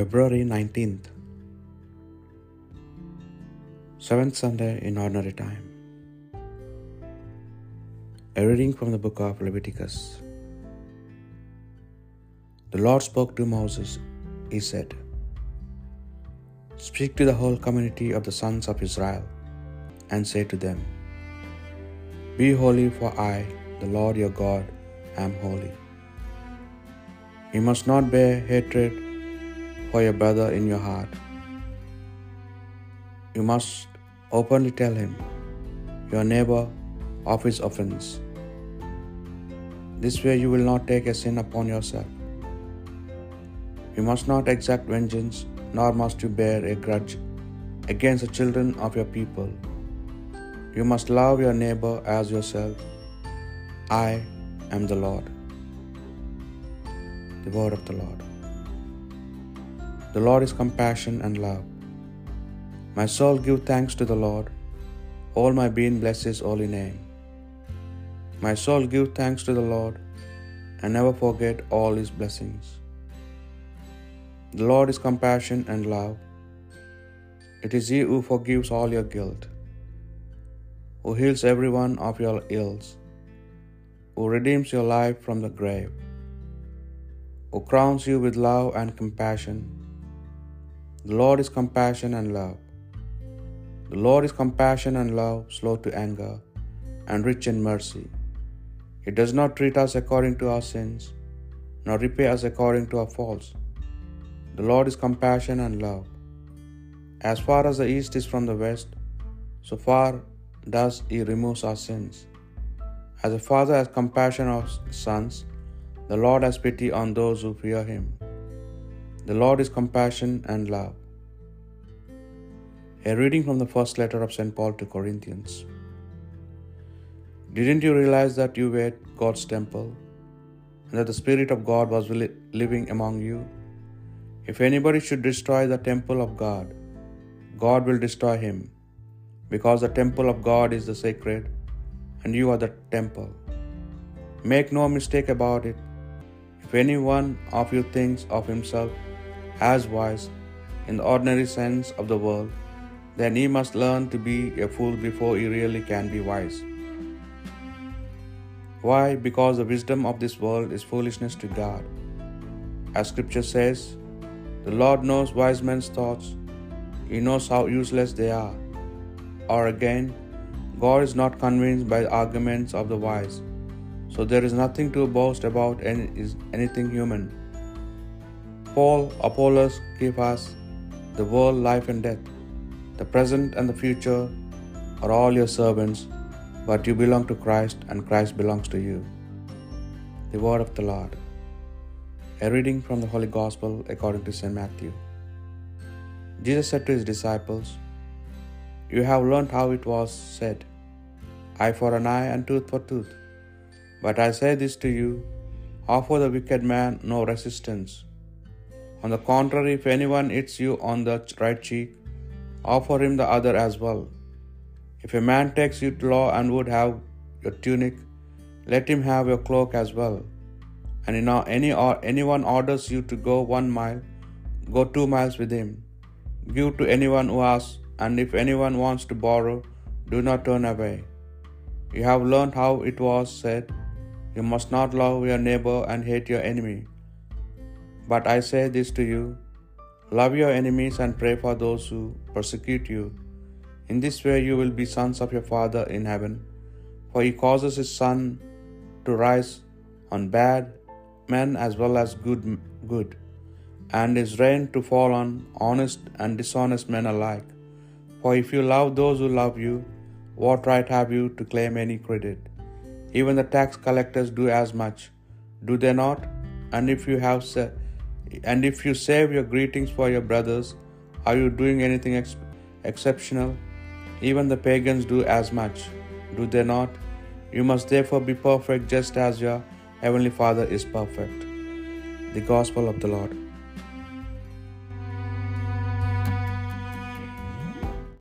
February 19th, seventh Sunday in Ordinary Time. A reading from the book of Leviticus. The Lord spoke to Moses. He said, Speak to the whole community of the sons of Israel, and say to them, Be holy, for I, the Lord your God, am holy. You must not bear hatred for your brother in your heart. You must openly tell him, your neighbor, of his offense. This way you will not take a sin upon yourself. You must not exact vengeance, nor must you bear a grudge against the children of your people. You must love your neighbor as yourself. I am the Lord. The word of the Lord. The Lord is compassion and love. My soul give thanks to the Lord. All my being bless his holy name. My soul give thanks to the Lord and never forget all his blessings. The Lord is compassion and love. It is he who forgives all your guilt, who heals every one of your ills, who redeems your life from the grave, who crowns you with love and compassion. The Lord is compassion and love. The Lord is compassion and love, slow to anger, and rich in mercy. He does not treat us according to our sins, nor repay us according to our faults. The Lord is compassion and love. As far as the east is from the west, so far does He remove our sins. As a father has compassion on his sons, the Lord has pity on those who fear Him. The Lord is compassion and love. A reading from the first letter of St. Paul to Corinthians. Didn't you realize that you were God's temple and that the Spirit of God was living among you? If anybody should destroy the temple of God, God will destroy him, because the temple of God is the sacred, and you are the temple. Make no mistake about it. If any one of you thinks of himself as wise in the ordinary sense of the world, then he must learn to be a fool before he really can be wise. Why? Because the wisdom of this world is foolishness to God. As scripture says, the Lord knows wise men's thoughts, He knows how useless they are. Or again, God is not convinced by the arguments of the wise, so there is nothing to boast about is anything human. Paul, Apollos, Cephas, the world, life and death, the present and the future are all your servants, but you belong to Christ and Christ belongs to you. The word of the Lord. A reading from the Holy Gospel according to St. Matthew. Jesus said to his disciples, You have learned how it was said, Eye for an eye and tooth for tooth. But I say this to you offer the wicked man no resistance. On the contrary, if anyone hits you on the right cheek, offer him the other as well. If a man takes you to law and would have your tunic, let him have your cloak as well. And in any or anyone orders you to go one mile, go two miles with him. Give to anyone who asks, and if anyone wants to borrow, do not turn away. You have learned how it was said, You must not love your neighbor and hate your enemy. But I say this to you love your enemies and pray for those who persecute you. In this way you will be sons of your Father in heaven, for he causes his sun to rise on bad men as well as good good, and his rain to fall on honest and dishonest men alike. For if you love those who love you, what right have you to claim any credit? Even the tax collectors do as much, do they not? And if you have sa- and if you save your greetings for your brothers, are you doing anything ex- exceptional? Even the pagans do as much, do they not? You must therefore be perfect just as your heavenly Father is perfect. The Gospel of the Lord.